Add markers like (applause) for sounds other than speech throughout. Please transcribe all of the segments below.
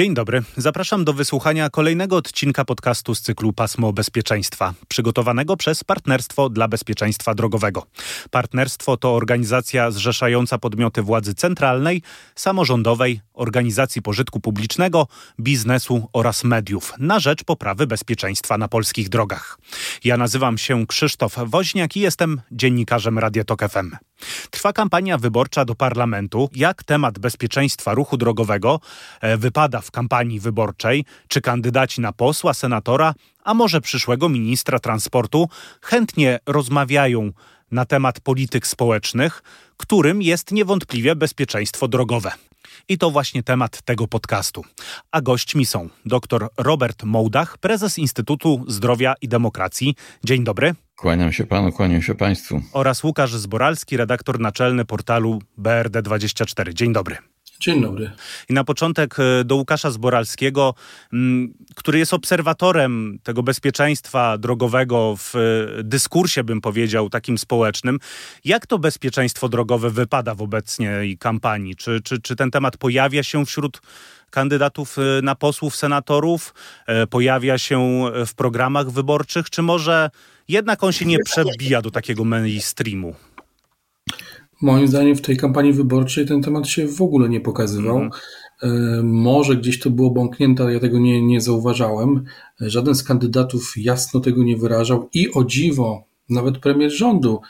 Dzień dobry. Zapraszam do wysłuchania kolejnego odcinka podcastu z cyklu Pasmo Bezpieczeństwa, przygotowanego przez Partnerstwo dla Bezpieczeństwa Drogowego. Partnerstwo to organizacja zrzeszająca podmioty władzy centralnej, samorządowej, organizacji pożytku publicznego, biznesu oraz mediów na rzecz poprawy bezpieczeństwa na polskich drogach. Ja nazywam się Krzysztof Woźniak i jestem dziennikarzem Radia Tok FM. Trwa kampania wyborcza do parlamentu. Jak temat bezpieczeństwa ruchu drogowego e, wypada w kampanii wyborczej? Czy kandydaci na posła, senatora, a może przyszłego ministra transportu chętnie rozmawiają na temat polityk społecznych, którym jest niewątpliwie bezpieczeństwo drogowe. I to właśnie temat tego podcastu. A gośćmi są dr Robert Mołdach, prezes Instytutu Zdrowia i Demokracji. Dzień dobry. Kłaniam się panu, kłaniam się państwu. Oraz Łukasz Zboralski, redaktor naczelny portalu BRD24. Dzień dobry. Dzień dobry. I na początek e, do Łukasza Zboralskiego, mm, który jest obserwatorem tego bezpieczeństwa drogowego w e, dyskursie, bym powiedział, takim społecznym. Jak to bezpieczeństwo drogowe wypada w obecnej kampanii? Czy, czy, czy ten temat pojawia się wśród kandydatów e, na posłów, senatorów? Pojawia się w programach wyborczych? Czy może jednak on się nie przebija do takiego mainstreamu? Moim zdaniem w tej kampanii wyborczej ten temat się w ogóle nie pokazywał. Mm. Może gdzieś to było bąknięte, ale ja tego nie, nie zauważałem. Żaden z kandydatów jasno tego nie wyrażał i o dziwo, nawet premier rządu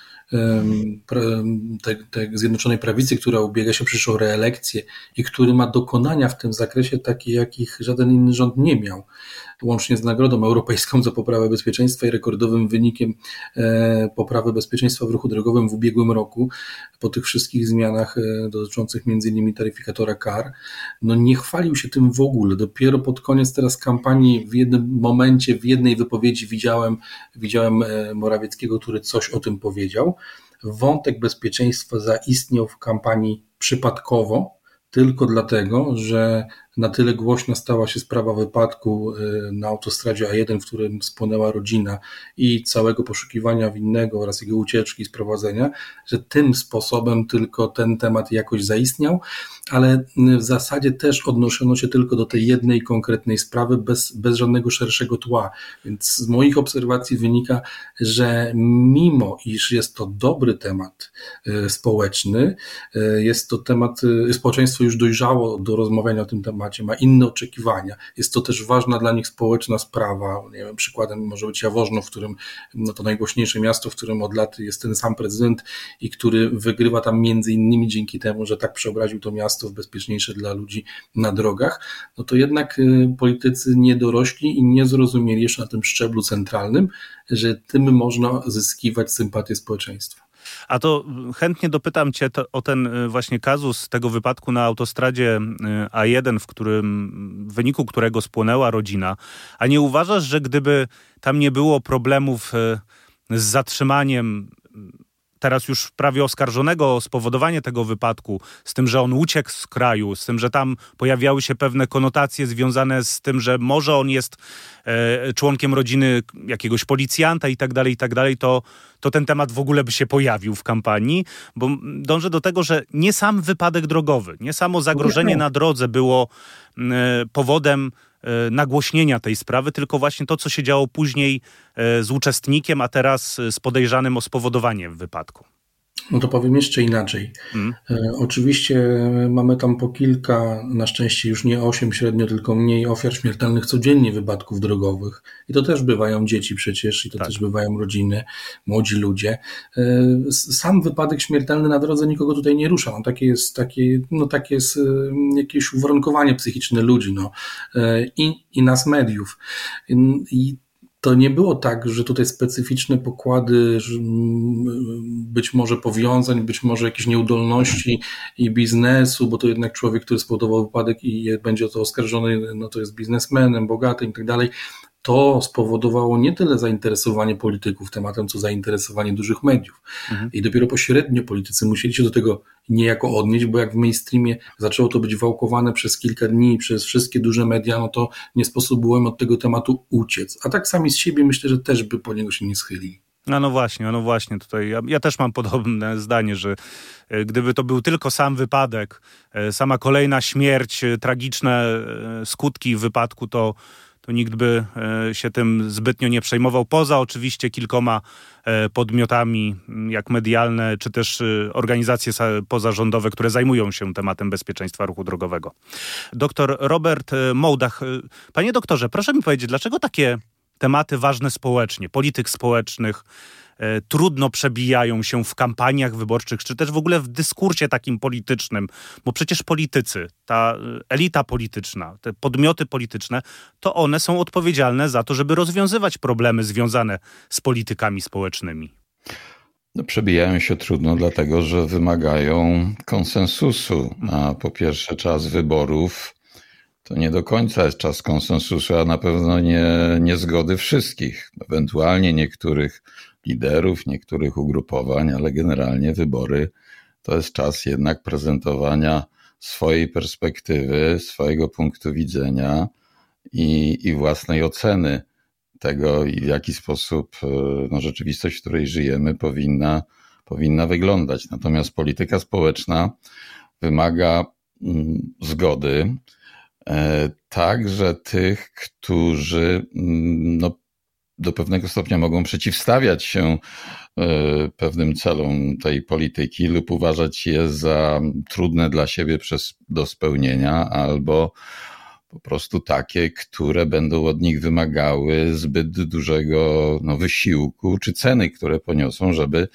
tej, Zjednoczonej Prawicy, która ubiega się o reelekcję i który ma dokonania w tym zakresie takie, jakich żaden inny rząd nie miał łącznie z Nagrodą Europejską za poprawę bezpieczeństwa i rekordowym wynikiem e, poprawy bezpieczeństwa w ruchu drogowym w ubiegłym roku, po tych wszystkich zmianach e, dotyczących m.in. taryfikatora kar, no nie chwalił się tym w ogóle. Dopiero pod koniec teraz kampanii w jednym momencie, w jednej wypowiedzi widziałem, widziałem e, Morawieckiego, który coś o tym powiedział. Wątek bezpieczeństwa zaistniał w kampanii przypadkowo, tylko dlatego, że na tyle głośna stała się sprawa wypadku y, na autostradzie A1, w którym spłonęła rodzina i całego poszukiwania winnego oraz jego ucieczki i sprowadzenia, że tym sposobem tylko ten temat jakoś zaistniał, ale w zasadzie też odnoszono się tylko do tej jednej konkretnej sprawy bez, bez żadnego szerszego tła. Więc z moich obserwacji wynika, że mimo iż jest to dobry temat y, społeczny, y, jest to temat, społeczeństwo już dojrzało do rozmawiania o tym temacie, temacie, ma inne oczekiwania. Jest to też ważna dla nich społeczna sprawa. Nie wiem, przykładem może być Jaworzno, w którym no to najgłośniejsze miasto, w którym od lat jest ten sam prezydent i który wygrywa tam między innymi dzięki temu, że tak przeobraził to miasto w bezpieczniejsze dla ludzi na drogach. No to jednak y, politycy nie dorośli i nie zrozumieli jeszcze na tym szczeblu centralnym, że tym można zyskiwać sympatię społeczeństwa. A to chętnie dopytam Cię to, o ten y, właśnie kazus tego wypadku na autostradzie y, A1, w którym, w wyniku którego spłonęła rodzina. A nie uważasz, że gdyby tam nie było problemów y, z zatrzymaniem teraz już prawie oskarżonego o spowodowanie tego wypadku, z tym, że on uciekł z kraju, z tym, że tam pojawiały się pewne konotacje związane z tym, że może on jest e, członkiem rodziny jakiegoś policjanta i tak dalej, i tak dalej, to, to ten temat w ogóle by się pojawił w kampanii, bo dążę do tego, że nie sam wypadek drogowy, nie samo zagrożenie na drodze było e, powodem nagłośnienia tej sprawy, tylko właśnie to, co się działo później e, z uczestnikiem, a teraz z podejrzanym o spowodowanie wypadku. No to powiem jeszcze inaczej. Mm. oczywiście mamy tam po kilka, na szczęście już nie osiem średnio, tylko mniej ofiar śmiertelnych codziennie wypadków drogowych. I to też bywają dzieci przecież, i to tak. też bywają rodziny, młodzi ludzie. E, sam wypadek śmiertelny na drodze nikogo tutaj nie rusza. No, takie jest, takie, no, takie jest e, jakieś uwarunkowanie psychiczne ludzi no, i, i nas mediów. I to nie było tak, że tutaj specyficzne pokłady być może powiązań, być może jakieś nieudolności i biznesu, bo to jednak człowiek, który spowodował wypadek i będzie o to oskarżony, no to jest biznesmenem, bogatym i tak dalej to spowodowało nie tyle zainteresowanie polityków tematem, co zainteresowanie dużych mediów. Mhm. I dopiero pośrednio politycy musieli się do tego niejako odnieść, bo jak w mainstreamie zaczęło to być wałkowane przez kilka dni przez wszystkie duże media, no to nie sposób było im od tego tematu uciec. A tak sami z siebie myślę, że też by po niego się nie schylili. No, no właśnie, no właśnie. Tutaj ja, ja, też mam podobne zdanie, że e, gdyby to był tylko sam wypadek, e, sama kolejna śmierć, e, tragiczne skutki wypadku, to, to nikt by się tym zbytnio nie przejmował. Poza oczywiście kilkoma podmiotami, jak medialne, czy też organizacje pozarządowe, które zajmują się tematem bezpieczeństwa ruchu drogowego. Doktor Robert Mołdach. Panie doktorze, proszę mi powiedzieć, dlaczego takie tematy ważne społecznie, polityk społecznych, e, trudno przebijają się w kampaniach wyborczych, czy też w ogóle w dyskursie takim politycznym, bo przecież politycy, ta e, elita polityczna, te podmioty polityczne, to one są odpowiedzialne za to, żeby rozwiązywać problemy związane z politykami społecznymi. No, przebijają się trudno, dlatego że wymagają konsensusu. A po pierwsze, czas wyborów to nie do końca jest czas konsensusu, a na pewno nie, nie zgody wszystkich, ewentualnie niektórych liderów, niektórych ugrupowań, ale generalnie wybory to jest czas jednak prezentowania swojej perspektywy, swojego punktu widzenia i, i własnej oceny tego, w jaki sposób no, rzeczywistość, w której żyjemy, powinna, powinna wyglądać. Natomiast polityka społeczna wymaga mm, zgody, E, także tych, którzy mm, no, do pewnego stopnia mogą przeciwstawiać się e, pewnym celom tej polityki lub uważać je za trudne dla siebie przez, do spełnienia, albo po prostu takie, które będą od nich wymagały zbyt dużego no, wysiłku czy ceny, które poniosą, żeby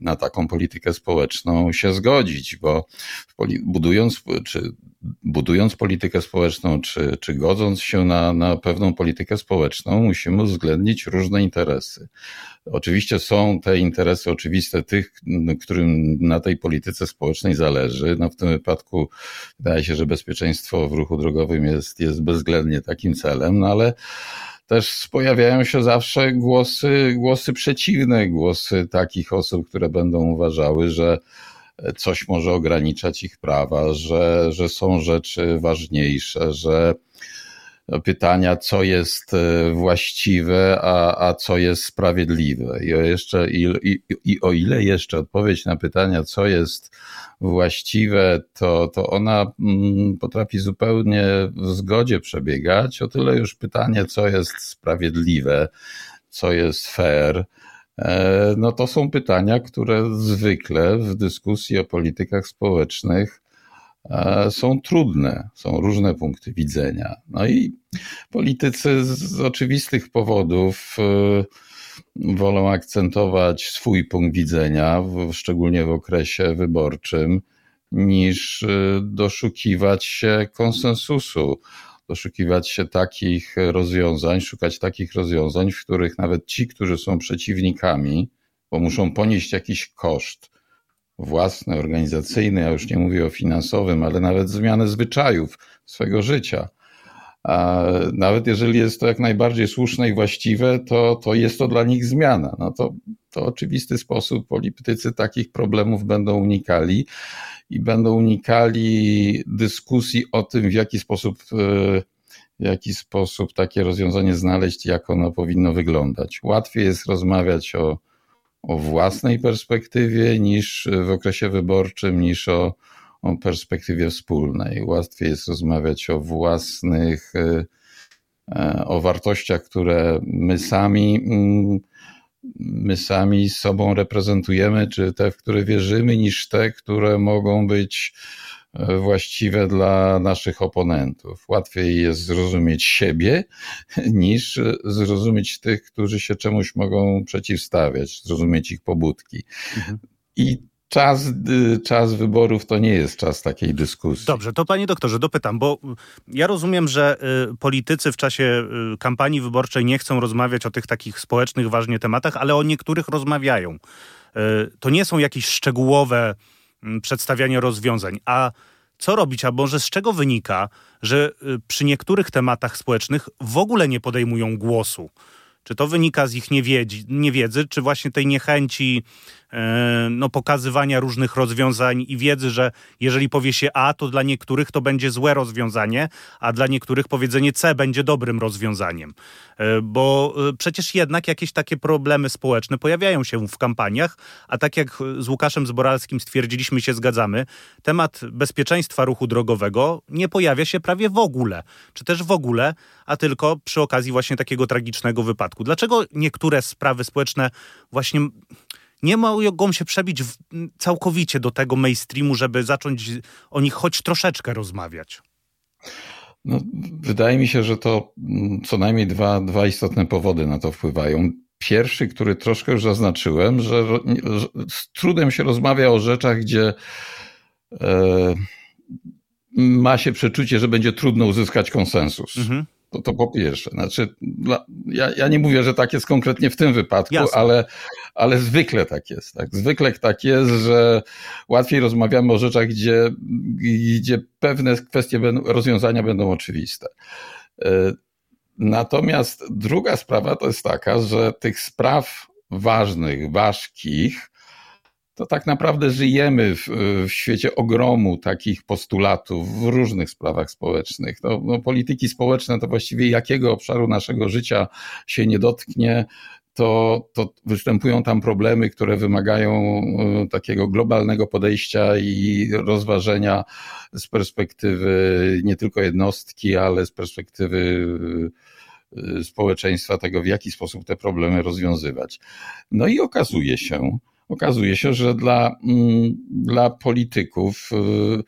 na taką politykę społeczną się zgodzić, bo budując czy budując politykę społeczną, czy, czy godząc się na, na pewną politykę społeczną, musimy uwzględnić różne interesy. Oczywiście są te interesy oczywiste tych, którym na tej polityce społecznej zależy. No w tym wypadku wydaje się, że bezpieczeństwo w ruchu drogowym jest, jest bezwzględnie takim celem, no ale też pojawiają się zawsze głosy, głosy przeciwne, głosy takich osób, które będą uważały, że coś może ograniczać ich prawa, że, że są rzeczy ważniejsze, że pytania, co jest e, właściwe, a, a co jest sprawiedliwe. I o, jeszcze, i, i, I o ile jeszcze odpowiedź na pytania, co jest właściwe, to, to ona mm, potrafi zupełnie w zgodzie przebiegać, o tyle już pytanie, co jest sprawiedliwe, co jest fair, E, no to są pytania, które zwykle w dyskusji o politykach społecznych są trudne, są różne punkty widzenia. No i politycy z oczywistych powodów e, wolą akcentować swój punkt widzenia, szczególnie w okresie wyborczym, niż doszukiwać się konsensusu doszukiwać się takich rozwiązań, szukać takich rozwiązań, w których nawet ci, którzy są przeciwnikami, bo muszą ponieść jakiś koszt własny, organizacyjny, ja już nie mówię o finansowym, ale nawet zmianę zwyczajów swego życia. A nawet jeżeli jest to jak najbardziej słuszne i właściwe, to, to jest to dla nich zmiana. No to, to oczywisty sposób politycy takich problemów będą unikali i będą unikali dyskusji o tym, w jaki sposób, e, w jaki sposób takie rozwiązanie znaleźć, jak ono powinno wyglądać. Łatwiej jest rozmawiać o, o własnej perspektywie niż w okresie wyborczym, niż o, o perspektywie wspólnej. Łatwiej jest rozmawiać o własnych, e, e, o wartościach, które my sami mm, my sami sobą reprezentujemy, czy te, w które wierzymy, niż te, które mogą być właściwe dla naszych oponentów. Łatwiej jest zrozumieć siebie, (laughs) niż zrozumieć tych, którzy się czemuś mogą przeciwstawiać, zrozumieć ich pobudki. Mhm. I czas, y, czas wyborów to nie jest czas takiej dyskusji. Dobrze, to panie doktorze, dopytam, bo ja rozumiem, że y, politycy w czasie y, kampanii wyborczej nie chcą rozmawiać o tych takich społecznych, ważnych tematach, ale o niektórych rozmawiają. To nie są jakieś szczegółowe przedstawiania rozwiązań, a co robić, a może z czego wynika, że przy niektórych tematach społecznych w ogóle nie podejmują głosu? Czy to wynika z ich niewiedzy, niewiedzy czy właśnie tej niechęci no, pokazywania różnych rozwiązań i wiedzy, że jeżeli powie się A, to dla niektórych to będzie złe rozwiązanie, a dla niektórych powiedzenie C będzie dobrym rozwiązaniem. E, bo e, przecież jednak jakieś takie problemy społeczne pojawiają się w kampaniach, a tak jak z Łukaszem Zboralskim stwierdziliśmy się zgadzamy, temat bezpieczeństwa ruchu drogowego nie pojawia się prawie w ogóle, czy też w ogóle, a tylko przy okazji właśnie takiego tragicznego wypadku. Dlaczego niektóre sprawy społeczne właśnie nie mogą się przebić całkowicie do tego mainstreamu, żeby zacząć o nich choć troszeczkę rozmawiać? No, wydaje mi się, że to mm, co najmniej dwa, dwa istotne powody na to wpływają. Pierwszy, który troszkę już zaznaczyłem, że, że z trudem się rozmawia o rzeczach, gdzie e, ma się przeczucie, że będzie trudno uzyskać konsensus. Mhm. To, to po pierwsze. Znaczy, ja, ja nie mówię, że tak jest konkretnie w tym wypadku, ale, ale zwykle tak jest. Tak? Zwykle tak jest, że łatwiej rozmawiamy o rzeczach, gdzie, gdzie pewne kwestie rozwiązania będą oczywiste. E, natomiast druga sprawa to jest taka, że tych spraw ważnych, ważkich, to tak naprawdę żyjemy w, w, świecie ogromu takich postulatów w różnych sprawach społecznych. No, no, polityki społeczne to właściwie jakiego obszaru naszego życia się nie dotknie, to, to występują tam problemy, które wymagają e, takiego globalnego podejścia i rozważenia z perspektywy nie tylko jednostki, ale z perspektywy e, społeczeństwa, tego w jaki sposób te problemy rozwiązywać. No i okazuje się, okazuje się, że dla, mm, dla polityków y,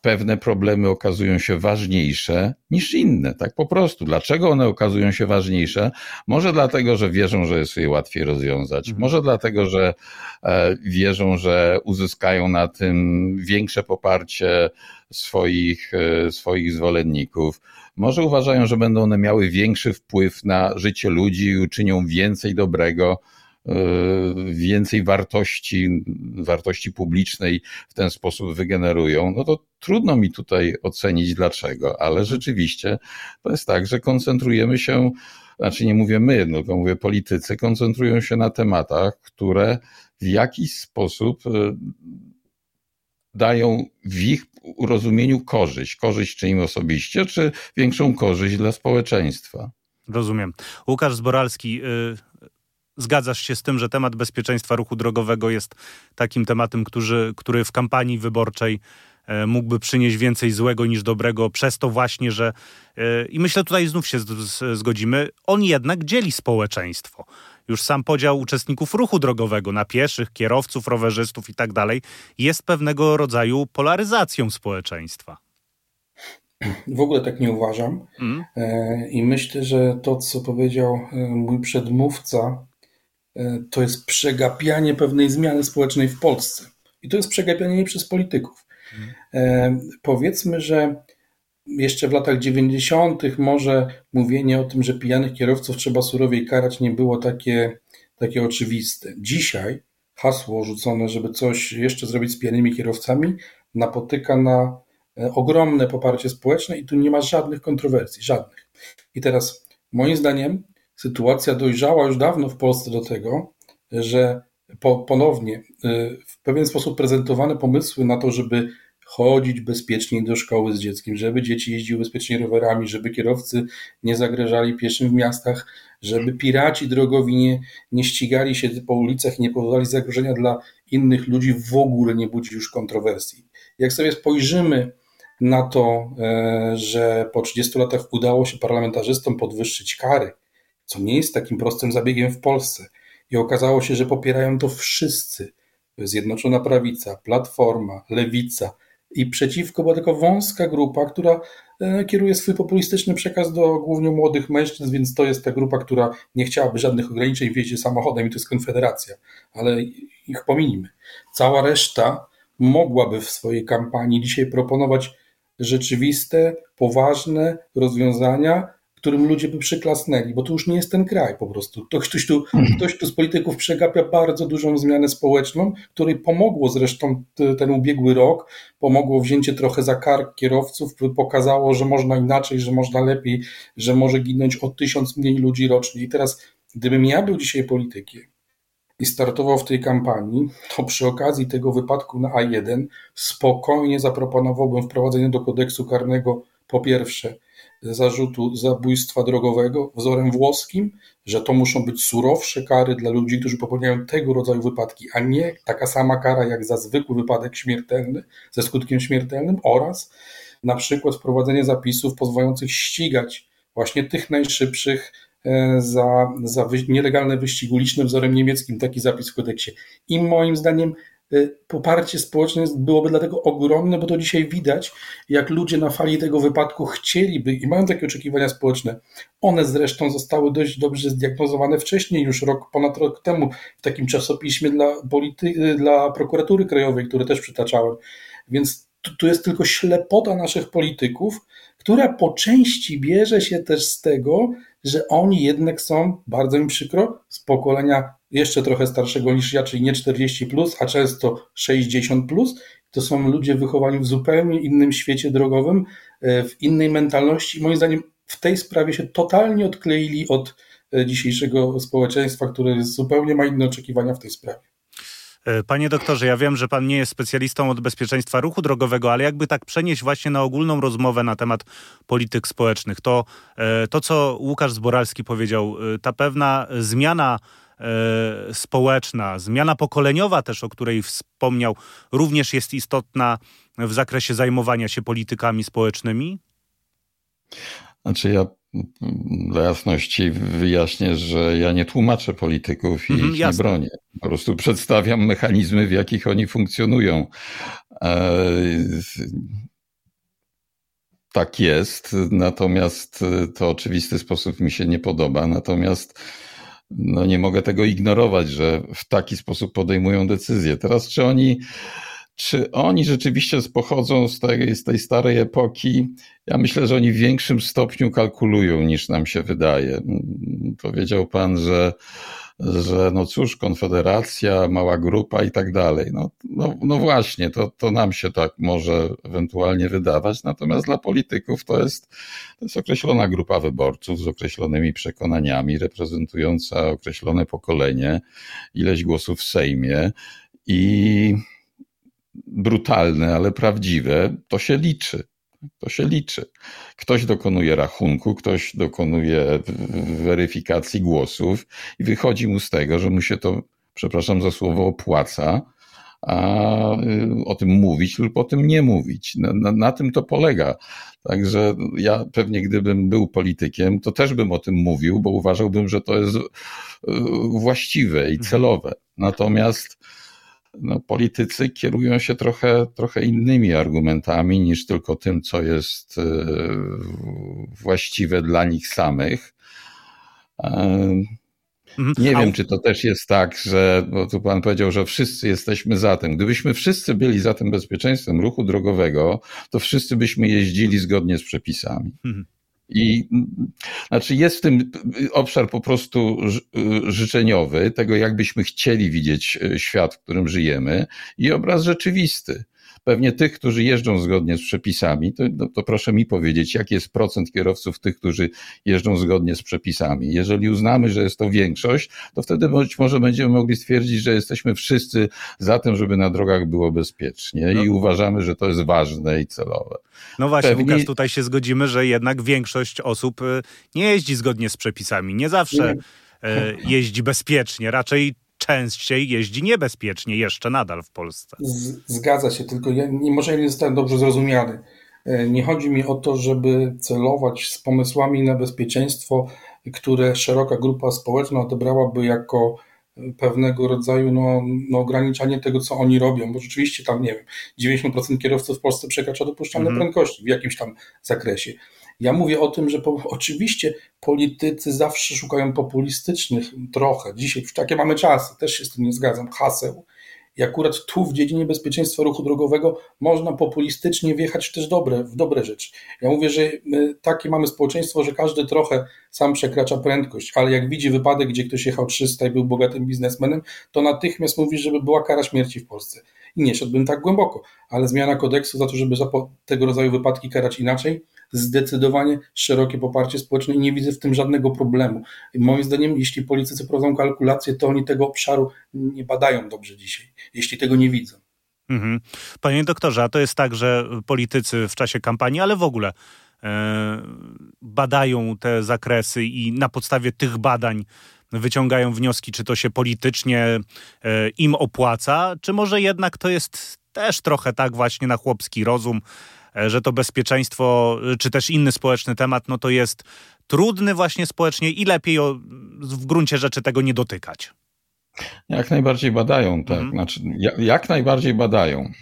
pewne problemy okazują się ważniejsze niż inne, tak po prostu. Dlaczego one okazują się ważniejsze? Może dlatego, że wierzą, że jest je łatwiej rozwiązać, mhm. może dlatego, że e, wierzą, że uzyskają na tym większe poparcie swoich, e, swoich zwolenników. Może uważają, że będą one miały większy wpływ na życie ludzi i uczynią więcej dobrego więcej wartości, wartości publicznej w ten sposób wygenerują, no to trudno mi tutaj ocenić dlaczego, ale rzeczywiście to jest tak, że koncentrujemy się, znaczy nie mówię my, tylko mówię politycy, koncentrują się na tematach, które w jakiś sposób y, dają w ich urozumieniu korzyść. Korzyść czy im osobiście, czy większą korzyść dla społeczeństwa. Rozumiem. Łukasz Zboralski, y, zgadzasz się z tym, że temat bezpieczeństwa ruchu drogowego jest takim tematem, który, który w kampanii wyborczej e, mógłby przynieść więcej złego niż dobrego, przez to właśnie, że e, i myślę tutaj znów się zgodzimy, on jednak dzieli społeczeństwo. Już sam podział uczestników ruchu drogowego na pieszych, kierowców, rowerzystów i tak dalej jest pewnego rodzaju polaryzacją społeczeństwa. W ogóle tak nie uważam. Mm. I myślę, że to, co powiedział mój przedmówca, E, to jest przegapianie pewnej zmiany społecznej w Polsce. I to jest przegapianie nie przez polityków. E, powiedzmy, że jeszcze w latach 90. może mówienie o tym, że pijanych kierowców trzeba surowiej karać, nie było takie, takie oczywiste. Dzisiaj hasło rzucone, żeby coś jeszcze zrobić z pijanymi kierowcami, napotyka na e, ogromne poparcie społeczne i tu nie ma żadnych kontrowersji, żadnych. I teraz, moim zdaniem, sytuacja dojrzała już dawno w Polsce do tego, że po, ponownie y, w pewien sposób prezentowane pomysły na to, żeby chodzić bezpieczniej do szkoły z dzieckiem, żeby dzieci jeździły bezpiecznie rowerami, żeby kierowcy nie zagrażali pieszym w miastach, żeby piraci drogowi nie, nie ścigali się po ulicach, nie powodowali zagrożenia dla innych ludzi, w ogóle nie budzi już kontrowersji. Jak sobie spojrzymy na to, e, że po 30 latach udało się parlamentarzystom podwyższyć kary, co nie jest takim prostym zabiegiem w Polsce. I okazało się, że popierają to wszyscy. Zjednoczona Prawica, Platforma, Lewica i przeciwko była tylko wąska grupa, która e, kieruje swój populistyczny przekaz do głównie młodych mężczyzn, więc to jest ta grupa, która nie chciałaby żadnych ograniczeń w jeździe samochodem i to jest Konfederacja, ale ich pominimy. Cała reszta mogłaby w swojej kampanii dzisiaj proponować rzeczywiste, poważne rozwiązania, którym ludzie by przyklasnęli, bo to już nie jest ten kraj po prostu. To ktoś, tu, mhm. ktoś tu z polityków przegapia bardzo dużą zmianę społeczną, której pomogło zresztą ten ubiegły rok, pomogło wzięcie trochę za kark kierowców, pokazało, że można inaczej, że można lepiej, że może ginąć o tysiąc mniej ludzi rocznie. I teraz, gdybym ja był dzisiaj politykiem i startował w tej kampanii, to przy okazji tego wypadku na A1 spokojnie zaproponowałbym wprowadzenie do kodeksu karnego po pierwsze zarzutu zabójstwa drogowego wzorem włoskim, że to muszą być surowsze kary dla ludzi, którzy popełniają tego rodzaju wypadki, a nie taka sama kara jak za zwykły wypadek śmiertelny ze skutkiem śmiertelnym oraz na przykład wprowadzenie zapisów pozwalających ścigać właśnie tych najszybszych e, za, za nielegalne wyścigi uliczne wzorem niemieckim, taki zapis w kodeksie. I moim zdaniem poparcie społeczne byłoby dlatego ogromne, bo to dzisiaj widać, jak ludzie na fali tego wypadku chcieliby i mają takie oczekiwania społeczne. One zresztą zostały dość dobrze zdiagnozowane wcześniej, już rok, ponad rok temu, w takim czasopiśmie dla, polity, dla prokuratury krajowej, które też przytaczałem. Więc tu, tu jest tylko ślepota naszych polityków, która po części bierze się też z tego, że oni jednak są, bardzo mi przykro, z pokolenia jeszcze trochę starszego niż ja, czyli nie 40, plus, a często 60. Plus. To są ludzie wychowani w zupełnie innym świecie drogowym, e, w innej mentalności. Moim zdaniem w tej sprawie się totalnie odkleili od e, dzisiejszego społeczeństwa, które zupełnie ma inne oczekiwania w tej sprawie. E, panie doktorze, ja wiem, że pan nie jest specjalistą od bezpieczeństwa ruchu drogowego, ale jakby tak przenieść właśnie na ogólną rozmowę na temat polityk społecznych, to to, co Łukasz Zboralski powiedział, ta pewna zmiana społeczna, zmiana pokoleniowa też, o której wspomniał, również jest istotna w zakresie zajmowania się politykami społecznymi? Znaczy ja dla jasności wyjaśnię, że ja nie tłumaczę polityków i mm, ich jasne. nie bronię. Po prostu przedstawiam mechanizmy, w jakich oni funkcjonują. E, tak jest, natomiast to oczywisty sposób mi się nie podoba. Natomiast no nie mogę tego ignorować, że w taki sposób podejmują decyzje. Teraz, czy oni, czy oni rzeczywiście pochodzą z tej, z tej starej epoki? Ja myślę, że oni w większym stopniu kalkulują niż nam się wydaje. Powiedział pan, że że no cóż, Konfederacja, mała grupa i tak dalej. No, no, no właśnie, to, to nam się tak może ewentualnie wydawać, natomiast dla polityków to jest, to jest określona grupa wyborców z określonymi przekonaniami, reprezentująca określone pokolenie, ileś głosów w Sejmie i brutalne, ale prawdziwe, to się liczy. To się liczy. Ktoś dokonuje rachunku, ktoś dokonuje weryfikacji głosów i wychodzi mu z tego, że mu się to, przepraszam za słowo, opłaca, a y, o tym mówić lub o tym nie mówić. Na, na, na, tym to polega. Także ja pewnie gdybym był politykiem, to też bym o tym mówił, bo uważałbym, że to jest y, właściwe i mhm. celowe. Natomiast no, politycy kierują się trochę, trochę innymi argumentami niż tylko tym, co jest e, właściwe dla nich samych. E, mhm. Nie wiem, czy to też jest tak, że, bo tu pan powiedział, że wszyscy jesteśmy za tym. Gdybyśmy wszyscy byli za tym bezpieczeństwem ruchu drogowego, to wszyscy byśmy jeździli zgodnie z przepisami. Mhm. I znaczy jest w tym obszar po prostu życzeniowy, tego jakbyśmy chcieli widzieć e, świat, w którym żyjemy i obraz rzeczywisty pewnie tych, którzy jeżdżą zgodnie z przepisami, to, no, to proszę mi powiedzieć, jaki jest procent kierowców tych, którzy jeżdżą zgodnie z przepisami. Jeżeli uznamy, że jest to większość, to wtedy być może będziemy mogli stwierdzić, że jesteśmy wszyscy za tym, żeby na drogach było bezpiecznie no. i uważamy, że to jest ważne i celowe. No właśnie, Pewnie... Łukasz, tutaj się zgodzimy, że jednak większość osób y, nie jeździ zgodnie z przepisami. Nie zawsze nie. Y, jeździ bezpiecznie, raczej częściej jeździ niebezpiecznie jeszcze nadal w Polsce. Zgadza się, tylko ja, nie, może nie zostałem dobrze zrozumiany. E, nie chodzi mi o to, żeby celować z pomysłami na bezpieczeństwo, które szeroka grupa społeczna odebrałaby jako pewnego rodzaju no, no, ograniczanie tego, co oni robią, bo rzeczywiście tam, nie wiem, 90% kierowców w Polsce przekracza dopuszczalne mm -hmm. prędkości w jakimś tam zakresie. Ja mówię o tym, że po, (laughs) oczywiście politycy zawsze szukają populistycznych trochę. Dzisiaj takie mamy czasy, też się z tym nie zgadzam, haseł. I akurat tu w dziedzinie bezpieczeństwa ruchu drogowego można populistycznie wjechać też dobre, w dobre rzeczy. Ja mówię, że takie mamy społeczeństwo, że każdy trochę sam przekracza prędkość, ale jak widzi wypadek, gdzie ktoś jechał 300 i był bogatym biznesmenem, to natychmiast mówi, żeby była kara śmierci w Polsce. I nie szedłbym tak głęboko, ale zmiana kodeksu za to, żeby za tego rodzaju wypadki karać inaczej, zdecydowanie szerokie poparcie społeczne i nie widzę w tym żadnego problemu. Moim zdaniem, jeśli politycy prowadzą kalkulacje, to oni tego obszaru nie badają dobrze dzisiaj, jeśli tego nie widzą. Mhm. Panie doktorze, a to jest tak, że politycy w czasie kampanii, ale w ogóle e, badają te zakresy i na podstawie tych badań wyciągają wnioski, czy to się politycznie e, im opłaca, czy może jednak to jest też trochę tak właśnie na chłopski rozum, że to bezpieczeństwo, czy też inny społeczny temat, no to jest trudny właśnie społecznie i lepiej o, w gruncie rzeczy tego nie dotykać. Jak najbardziej badają, tak. Mhm. Znaczy, jak, jak, najbardziej badają.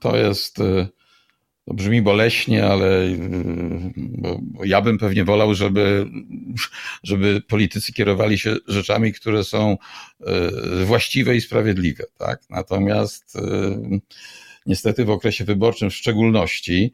To jest. Y, to brzmi boleśnie, ale y, ja bym pewnie wolał, żeby, żeby politycy kierowali się rzeczami, które są właściwe i sprawiedliwe. Tak? Natomiast niestety w okresie wyborczym w szczególności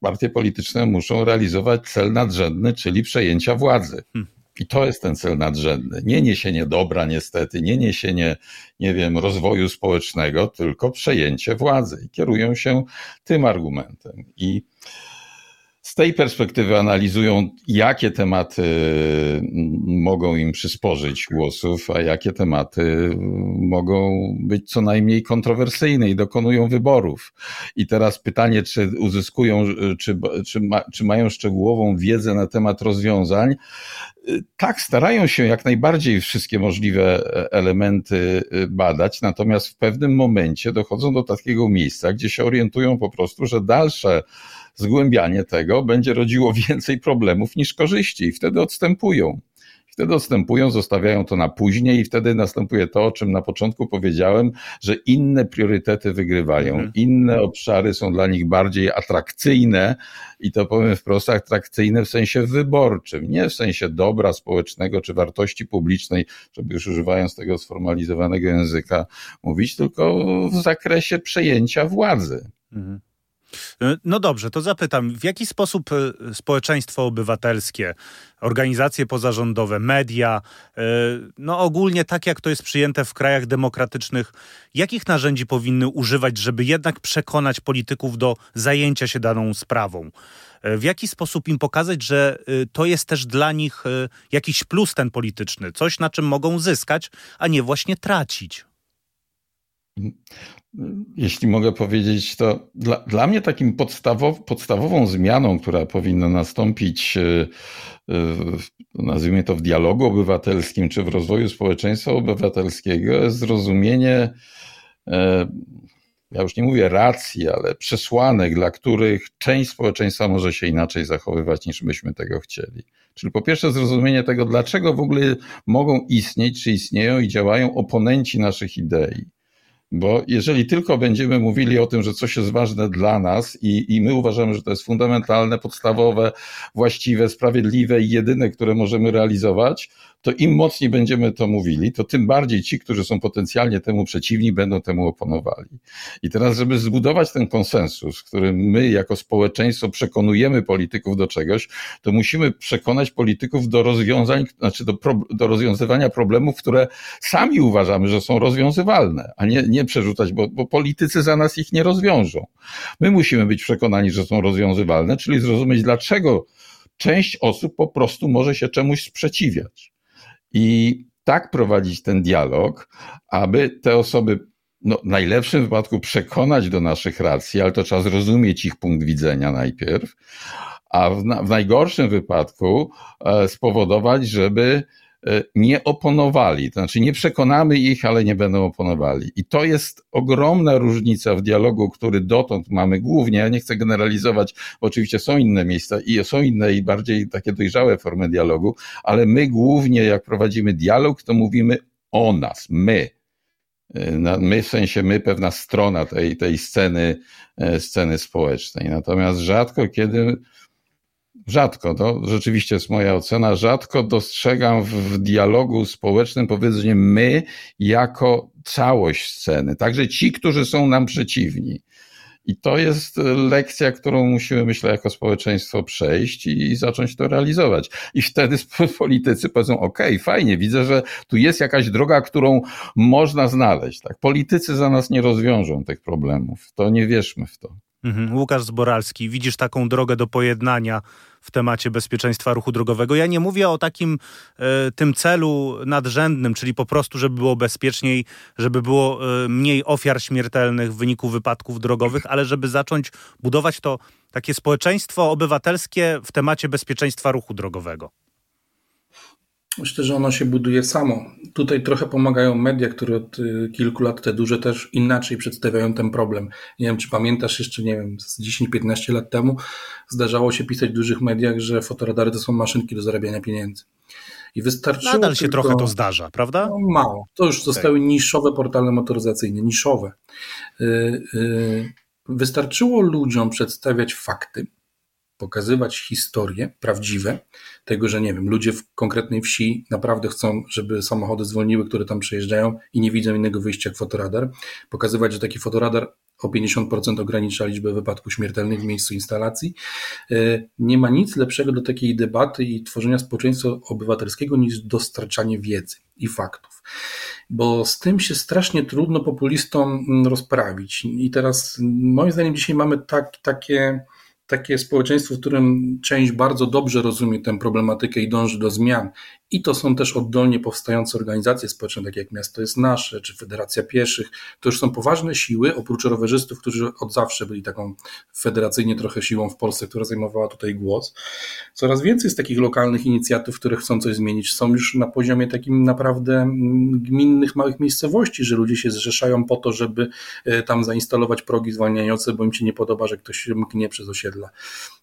partie polityczne muszą realizować cel nadrzędny, czyli przejęcia władzy. Hmm. I to jest ten cel nadrzędny. Nie niesienie dobra, niestety, nie niesienie, nie wiem, rozwoju społecznego, tylko przejęcie władzy. I kierują się tym argumentem. I tej perspektywy analizują, jakie tematy mogą im przysporzyć głosów, a jakie tematy mogą być co najmniej kontrowersyjne i dokonują wyborów. I teraz pytanie, czy uzyskują, czy, czy, ma, czy mają szczegółową wiedzę na temat rozwiązań, tak, starają się jak najbardziej wszystkie możliwe elementy badać, natomiast w pewnym momencie dochodzą do takiego miejsca, gdzie się orientują po prostu, że dalsze zgłębianie tego będzie rodziło (laughs) więcej problemów niż korzyści i wtedy odstępują. Wtedy odstępują, zostawiają to na później i wtedy następuje to, o czym na początku powiedziałem, że inne priorytety wygrywają, mhm. inne obszary są dla nich bardziej atrakcyjne i to powiem wprost, atrakcyjne w sensie wyborczym, nie w sensie dobra społecznego czy wartości publicznej, żeby już używając tego sformalizowanego języka mówić, tylko w zakresie przejęcia władzy. Mhm. E, no dobrze, to zapytam, w jaki sposób e, społeczeństwo obywatelskie, organizacje pozarządowe, media, e, no ogólnie tak jak to jest przyjęte w krajach demokratycznych, jakich narzędzi powinny używać, żeby jednak przekonać polityków do zajęcia się daną sprawą? W jaki sposób im pokazać, że to jest też dla nich jakiś plus ten polityczny, coś na czym mogą zyskać, a nie właśnie tracić? Jeśli mogę powiedzieć, to dla, dla mnie takim podstawow, podstawową zmianą, która powinna nastąpić, e, nazwijmy to w dialogu obywatelskim czy w rozwoju społeczeństwa obywatelskiego, jest zrozumienie, e, ja już nie mówię racji, ale przesłanek, dla których część społeczeństwa może się inaczej zachowywać niż byśmy tego chcieli. Czyli po pierwsze zrozumienie tego, dlaczego w ogóle mogą istnieć, czy istnieją i działają oponenci naszych idei. Bo jeżeli tylko będziemy mówili o tym, że coś jest ważne dla nas i, i my uważamy, że to jest fundamentalne, podstawowe, właściwe, sprawiedliwe i jedyne, które możemy realizować, to im mocniej będziemy to mówili, to tym bardziej ci, którzy są potencjalnie temu przeciwni, będą temu oponowali. I teraz, żeby zbudować ten konsensus, który my jako społeczeństwo przekonujemy polityków do czegoś, to musimy przekonać polityków do rozwiązań, znaczy do, pro, do rozwiązywania problemów, które sami uważamy, że są rozwiązywalne, a nie, nie przerzucać, bo, bo politycy za nas ich nie rozwiążą. My musimy być przekonani, że są rozwiązywalne, czyli zrozumieć, dlaczego część osób po prostu może się czemuś sprzeciwiać. I tak prowadzić ten dialog, aby te osoby no, w najlepszym wypadku przekonać do naszych racji, ale to trzeba zrozumieć ich punkt widzenia najpierw, a w, na, w najgorszym wypadku e, spowodować, żeby nie oponowali. To znaczy nie przekonamy ich, ale nie będą oponowali. I to jest ogromna różnica w dialogu, który dotąd mamy głównie. Ja nie chcę generalizować, bo oczywiście są inne miejsca i są inne i bardziej takie dojrzałe formy dialogu, ale my głównie jak prowadzimy dialog, to mówimy o nas, my. E, my w sensie my, pewna strona tej, tej sceny, e, sceny społecznej. Natomiast rzadko kiedy rzadko, to rzeczywiście jest moja ocena, rzadko dostrzegam w dialogu społecznym powiedzenie my jako całość sceny, także ci, którzy są nam przeciwni. I to jest lekcja, którą musimy, myślę, jako społeczeństwo przejść i zacząć to realizować. I wtedy (laughs) politycy powiedzą, OK, fajnie, widzę, że tu jest jakaś droga, którą można znaleźć. Tak? Politycy za nas nie rozwiążą tych problemów. To nie wierzmy w to. Mhm. Łukasz Zboralski, widzisz taką drogę do pojednania w temacie bezpieczeństwa ruchu drogowego. Ja nie mówię o takim e, tym celu nadrzędnym, czyli po prostu, żeby było bezpieczniej, żeby było e, mniej ofiar śmiertelnych w wyniku wypadków drogowych, ale żeby zacząć budować to takie społeczeństwo obywatelskie w temacie bezpieczeństwa ruchu drogowego. Myślę, że ono się buduje samo. Tutaj trochę pomagają media, które od y, kilku lat, te duże też inaczej przedstawiają ten problem. Nie wiem, czy pamiętasz jeszcze, nie wiem, z 10-15 lat temu zdarzało się pisać w dużych mediach, że fotoradary to są maszynki do zarabiania pieniędzy. I wystarczyło Nadal się tylko, trochę to zdarza, prawda? No, mało. To już zostały tak. niszowe portale motoryzacyjne, niszowe. Yy, yy, wystarczyło ludziom przedstawiać fakty, pokazywać historie prawdziwe tego, że nie wiem, ludzie w konkretnej wsi naprawdę chcą, żeby samochody zwolniły, które tam przejeżdżają i nie widzą innego wyjścia jak fotoradar. Pokazywać, że taki fotoradar o 50% ogranicza liczbę wypadków śmiertelnych w miejscu instalacji. E, nie ma nic lepszego do takiej debaty i tworzenia społeczeństwa obywatelskiego niż dostarczanie wiedzy i faktów. Bo z tym się strasznie trudno populistom rozprawić. I teraz moim zdaniem dzisiaj mamy tak, takie takie społeczeństwo, w którym część bardzo dobrze rozumie tę problematykę i dąży do zmian. I to są też oddolnie powstające organizacje społeczne, takie jak Miasto jest Nasze, czy Federacja Pieszych. To już są poważne siły, oprócz rowerzystów, którzy od zawsze byli taką federacyjnie trochę siłą w Polsce, która zajmowała tutaj głos. Coraz więcej jest takich lokalnych inicjatyw, które chcą coś zmienić. Są już na poziomie takim naprawdę mm, gminnych, małych miejscowości, że ludzie się zrzeszają po to, żeby e, tam zainstalować progi zwalniające, bo im się nie podoba, że ktoś mknie przez osiedla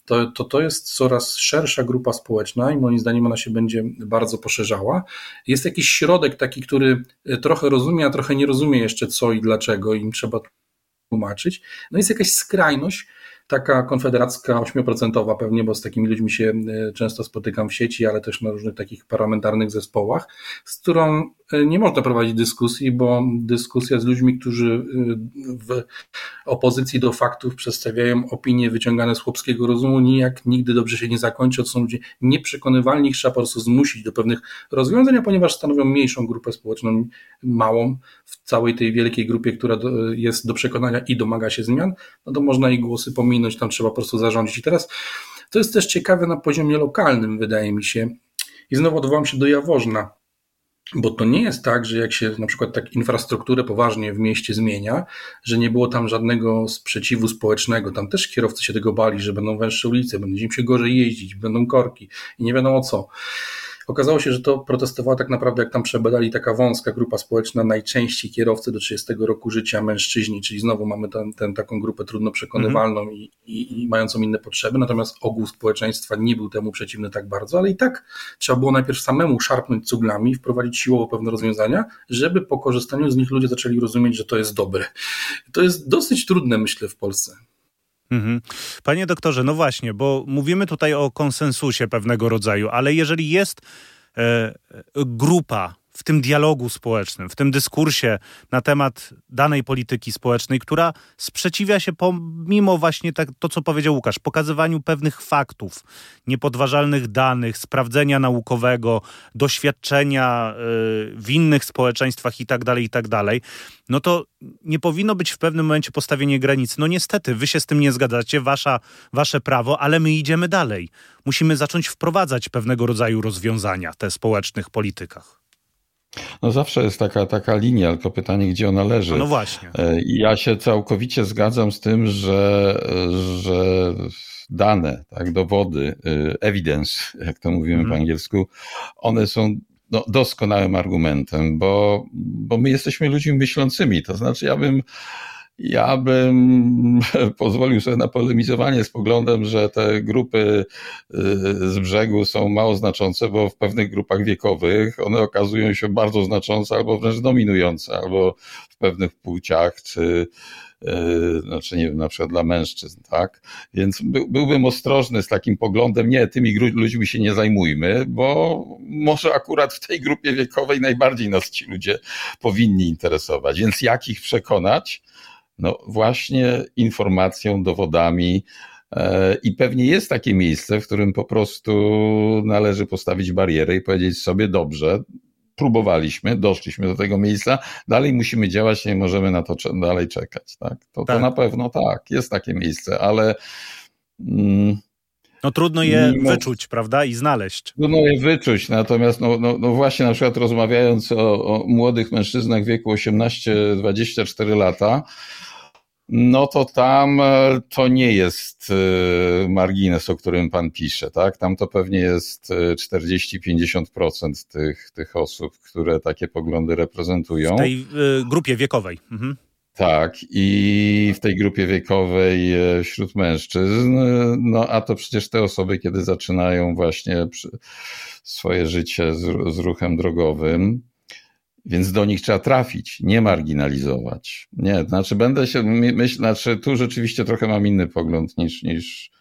to, to, to jest coraz szersza grupa społeczna i moim zdaniem ona się będzie bardzo poszerzała. Jest jakiś środek taki, który trochę rozumie, a trochę nie rozumie jeszcze co i dlaczego, im trzeba tłumaczyć. No jest jakaś skrajność, taka konfederacka 8% pewnie, bo z takimi ludźmi się e, często spotykam w sieci, ale też na różnych takich parlamentarnych zespołach, z którą e, nie można prowadzić dyskusji, bo dyskusja z ludźmi, którzy e, w opozycji do faktów przedstawiają opinie wyciągane z chłopskiego rozumu, nijak nigdy dobrze się nie zakończy. To są ludzie nieprzekonywalni, ich trzeba po prostu zmusić do pewnych rozwiązań, ponieważ stanowią mniejszą grupę społeczną, małą w całej tej wielkiej grupie, która jest do przekonania i domaga się zmian, no to można ich głosy pominąć, tam trzeba po prostu zarządzić. I teraz to jest też ciekawe na poziomie lokalnym, wydaje mi się. I znowu odwołam się do Jaworzna, bo to nie jest tak, że jak się na przykład tak infrastrukturę poważnie w mieście zmienia, że nie było tam żadnego sprzeciwu społecznego. Tam też kierowcy się tego bali, że będą węższe ulice, będzie im się gorzej jeździć, będą korki i nie wiadomo co. Okazało się, że to protestowała tak naprawdę, jak tam przebadali taka wąska grupa społeczna, najczęściej kierowcy do 30 roku życia, mężczyźni, czyli znowu mamy ten, ten taką grupę trudno przekonywalną mm -hmm. i, i, i, mającą inne potrzeby, natomiast ogół społeczeństwa nie był temu przeciwny tak bardzo, ale i tak trzeba było najpierw samemu szarpnąć cuglami, wprowadzić siłowo pewne rozwiązania, żeby po korzystaniu z nich ludzie zaczęli rozumieć, że to jest dobre. To jest dosyć trudne, myślę, w Polsce. Mhm. Panie doktorze, no właśnie, bo mówimy tutaj o konsensusie pewnego rodzaju, ale jeżeli jest e, e grupa w tym dialogu społecznym, w tym dyskursie na temat danej polityki społecznej, która sprzeciwia się pomimo właśnie tak, to, co powiedział Łukasz, pokazywaniu pewnych faktów, niepodważalnych danych, sprawdzenia naukowego, doświadczenia y, w innych społeczeństwach itd., tak itd., tak no to nie powinno być w pewnym momencie postawienie granicy. No niestety, wy się z tym nie zgadzacie, wasza, wasze prawo, ale my idziemy dalej. Musimy zacząć wprowadzać pewnego rodzaju rozwiązania te społecznych politykach. No zawsze jest taka, taka linia, tylko pytanie, gdzie ona leży. No właśnie. E, ja się całkowicie zgadzam z tym, że, że dane, tak, dowody, e, evidence, jak to mówimy mm. po angielsku, one są no, doskonałym argumentem, bo, bo my jesteśmy ludźmi myślącymi. To znaczy, ja bym ja bym (laughs) pozwolił sobie na polemizowanie z poglądem, że te grupy y, z brzegu są mało znaczące, bo w pewnych grupach wiekowych one okazują się bardzo znaczące albo wręcz dominujące, albo w pewnych płciach, czy znaczy nie wiem, na przykład dla mężczyzn, tak? Więc by, byłbym ostrożny z takim poglądem, nie, tymi ludźmi się nie zajmujmy, bo może akurat w tej grupie wiekowej najbardziej nas ci ludzie powinni interesować. Więc jak ich przekonać? No właśnie informacją, dowodami. E, I pewnie jest takie miejsce, w którym po prostu należy postawić barierę i powiedzieć sobie: Dobrze, próbowaliśmy, doszliśmy do tego miejsca, dalej musimy działać, nie możemy na to dalej czekać. Tak? To, tak. to na pewno tak, jest takie miejsce, ale. Mm, no trudno je mimo, wyczuć, prawda, i znaleźć. Trudno je wyczuć, natomiast no, no, no właśnie na przykład rozmawiając o, o młodych mężczyznach w wieku 18-24 lata, no to tam e, to nie jest e, margines, o którym pan pisze, tak? Tam to pewnie jest 40-50% e, tych, tych osób, które takie poglądy reprezentują. W tej grupie wiekowej. Mhm. Tak, i w tej grupie wiekowej wśród mężczyzn, no a to przecież te osoby, kiedy zaczynają właśnie swoje życie z, z ruchem drogowym, więc do nich trzeba trafić, nie marginalizować. Nie, znaczy będę się, myśl, znaczy tu rzeczywiście trochę mam inny pogląd niż, niż,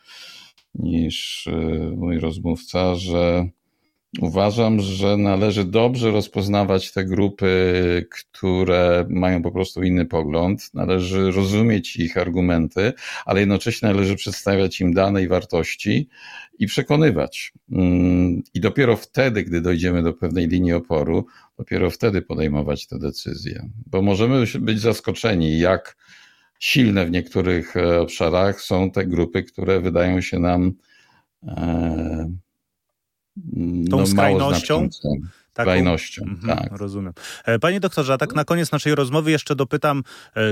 niż e, mój rozmówca, że uważam, że należy dobrze rozpoznawać te grupy, które mają po prostu inny pogląd. Należy rozumieć ich argumenty, ale jednocześnie należy przedstawiać im dane i wartości i przekonywać. Mm, I dopiero wtedy, gdy dojdziemy do pewnej linii oporu, dopiero wtedy podejmować te decyzje. Bo możemy być zaskoczeni, jak silne w niektórych e, obszarach są te grupy, które wydają się nam e, tą no, skrajnością. Taką? Skrajnością, mhm, tak. Rozumiem. E, panie doktorze, a tak na koniec naszej rozmowy jeszcze dopytam,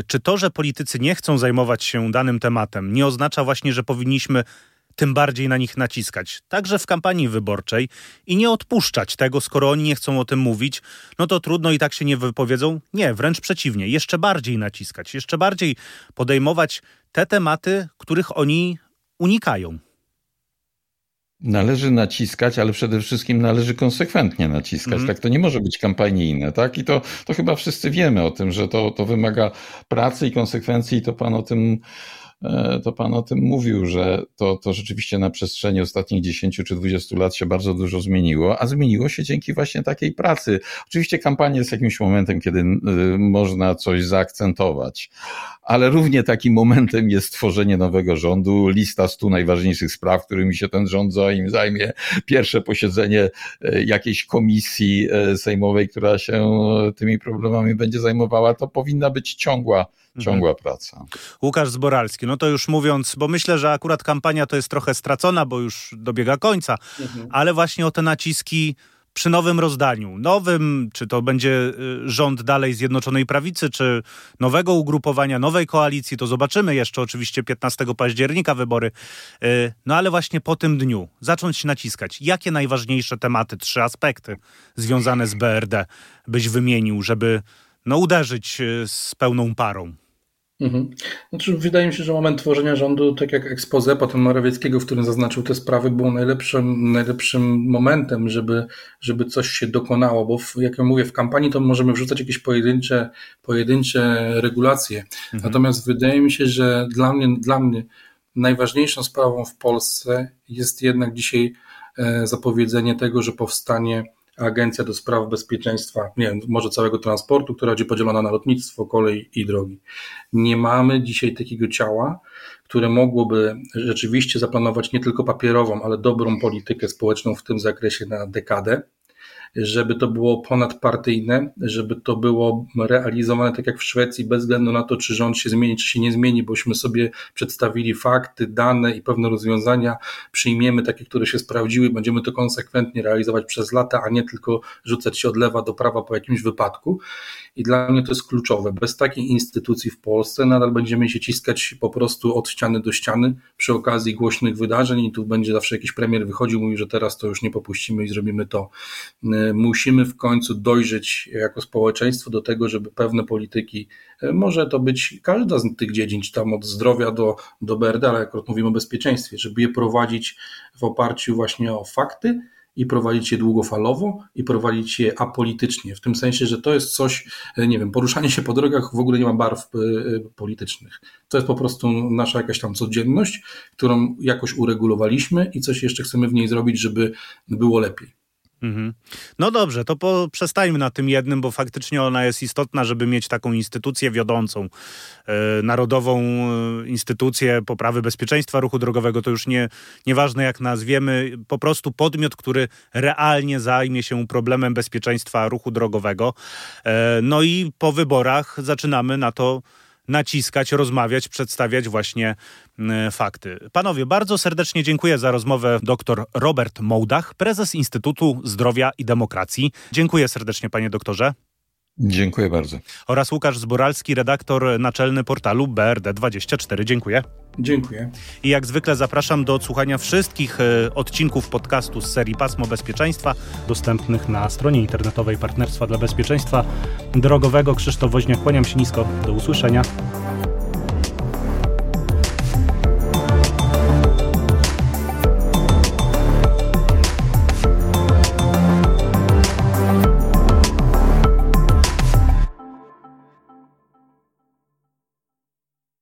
czy to, że politycy nie chcą zajmować się danym tematem, nie oznacza właśnie, że powinniśmy tym bardziej na nich naciskać, także w kampanii wyborczej i nie odpuszczać tego, skoro oni nie chcą o tym mówić, no to trudno i tak się nie wypowiedzą. Nie, wręcz przeciwnie, jeszcze bardziej naciskać, jeszcze bardziej podejmować te tematy, których oni unikają. Należy naciskać, ale przede wszystkim należy konsekwentnie naciskać. Mm. Tak, to nie może być kampanijne, tak? I to, to chyba wszyscy wiemy o tym, że to, to wymaga pracy i konsekwencji, i to pan o tym to Pan o tym mówił, że to, to rzeczywiście na przestrzeni ostatnich 10 czy 20 lat się bardzo dużo zmieniło, a zmieniło się dzięki właśnie takiej pracy. Oczywiście kampania jest jakimś momentem, kiedy można coś zaakcentować, ale równie takim momentem jest tworzenie nowego rządu, lista stu najważniejszych spraw, którymi się ten rząd zajmie, pierwsze posiedzenie e, jakiejś komisji e, sejmowej, która się tymi problemami będzie zajmowała, to powinna być ciągła Mhm. ciągła mhm. praca. Łukasz Zboralski, no to już mówiąc, bo myślę, że akurat kampania to jest trochę stracona, bo już dobiega końca, mhm. ale właśnie o te naciski przy nowym rozdaniu, nowym, czy to będzie y, rząd dalej Zjednoczonej Prawicy, czy nowego ugrupowania, nowej koalicji, to zobaczymy jeszcze oczywiście 15 października wybory. Y, no ale właśnie po tym dniu zacząć naciskać. Jakie najważniejsze tematy, trzy aspekty związane z BRD byś wymienił, żeby no, uderzyć y, z pełną parą? Mhm. Znaczy, wydaje mi się, że moment tworzenia rządu, tak jak expose potem Morawieckiego, w którym zaznaczył te sprawy, był najlepszym, najlepszym momentem, żeby, żeby coś się dokonało, bo w, jak ja mówię, w kampanii to możemy wrzucać jakieś pojedyncze, pojedyncze regulacje. Mhm. Natomiast wydaje mi się, że dla mnie, dla mnie najważniejszą sprawą w Polsce jest jednak dzisiaj e, zapowiedzenie tego, że powstanie Agencja do Spraw Bezpieczeństwa, nie wiem, może całego transportu, która będzie podzielona na lotnictwo, kolej i drogi. Nie mamy dzisiaj takiego ciała, które mogłoby rzeczywiście zaplanować nie tylko papierową, ale dobrą politykę społeczną w tym zakresie na dekadę żeby to było ponadpartyjne, żeby to było realizowane tak jak w Szwecji, bez względu na to, czy rząd się zmieni, czy się nie zmieni, bośmy sobie przedstawili fakty, dane i pewne rozwiązania, przyjmiemy takie, które się sprawdziły, będziemy to konsekwentnie realizować przez lata, a nie tylko rzucać się od lewa do prawa po jakimś wypadku. I dla mnie to jest kluczowe. Bez takiej instytucji w Polsce nadal będziemy się ciskać po prostu od ściany do ściany przy okazji głośnych wydarzeń i tu będzie zawsze jakiś premier wychodził, mówi, że teraz to już nie popuścimy i zrobimy to musimy w końcu dojrzeć jako społeczeństwo do tego, żeby pewne polityki, e, może to być każda z tych dziedzin, czy tam od zdrowia do, do BRD, ale akurat mówimy o bezpieczeństwie, żeby je prowadzić w oparciu właśnie o fakty, i prowadzić je długofalowo i prowadzić je apolitycznie. W tym sensie, że to jest coś, e, nie wiem, poruszanie się po drogach w ogóle nie ma barw e, politycznych. To jest po prostu nasza jakaś tam codzienność, którą jakoś uregulowaliśmy i coś jeszcze chcemy w niej zrobić, żeby było lepiej. Mhm. No dobrze, to przestańmy na tym jednym, bo faktycznie ona jest istotna, żeby mieć taką instytucję wiodącą, e, narodową e, instytucję poprawy bezpieczeństwa ruchu drogowego. To już nie, nieważne jak nazwiemy, po prostu podmiot, który realnie zajmie się problemem bezpieczeństwa ruchu drogowego. E, no i po wyborach zaczynamy na to naciskać, rozmawiać, przedstawiać właśnie fakty. Panowie, bardzo serdecznie dziękuję za rozmowę dr Robert Mołdach, prezes Instytutu Zdrowia i Demokracji. Dziękuję serdecznie, panie doktorze. Dziękuję bardzo. Oraz Łukasz Zboralski, redaktor naczelny portalu BRD24. Dziękuję. Dziękuję. I jak zwykle zapraszam do odsłuchania wszystkich e, odcinków podcastu z serii Pasmo Bezpieczeństwa, dostępnych na stronie internetowej Partnerstwa dla Bezpieczeństwa Drogowego. Krzysztof Woźniak, kłaniam się nisko. Do usłyszenia.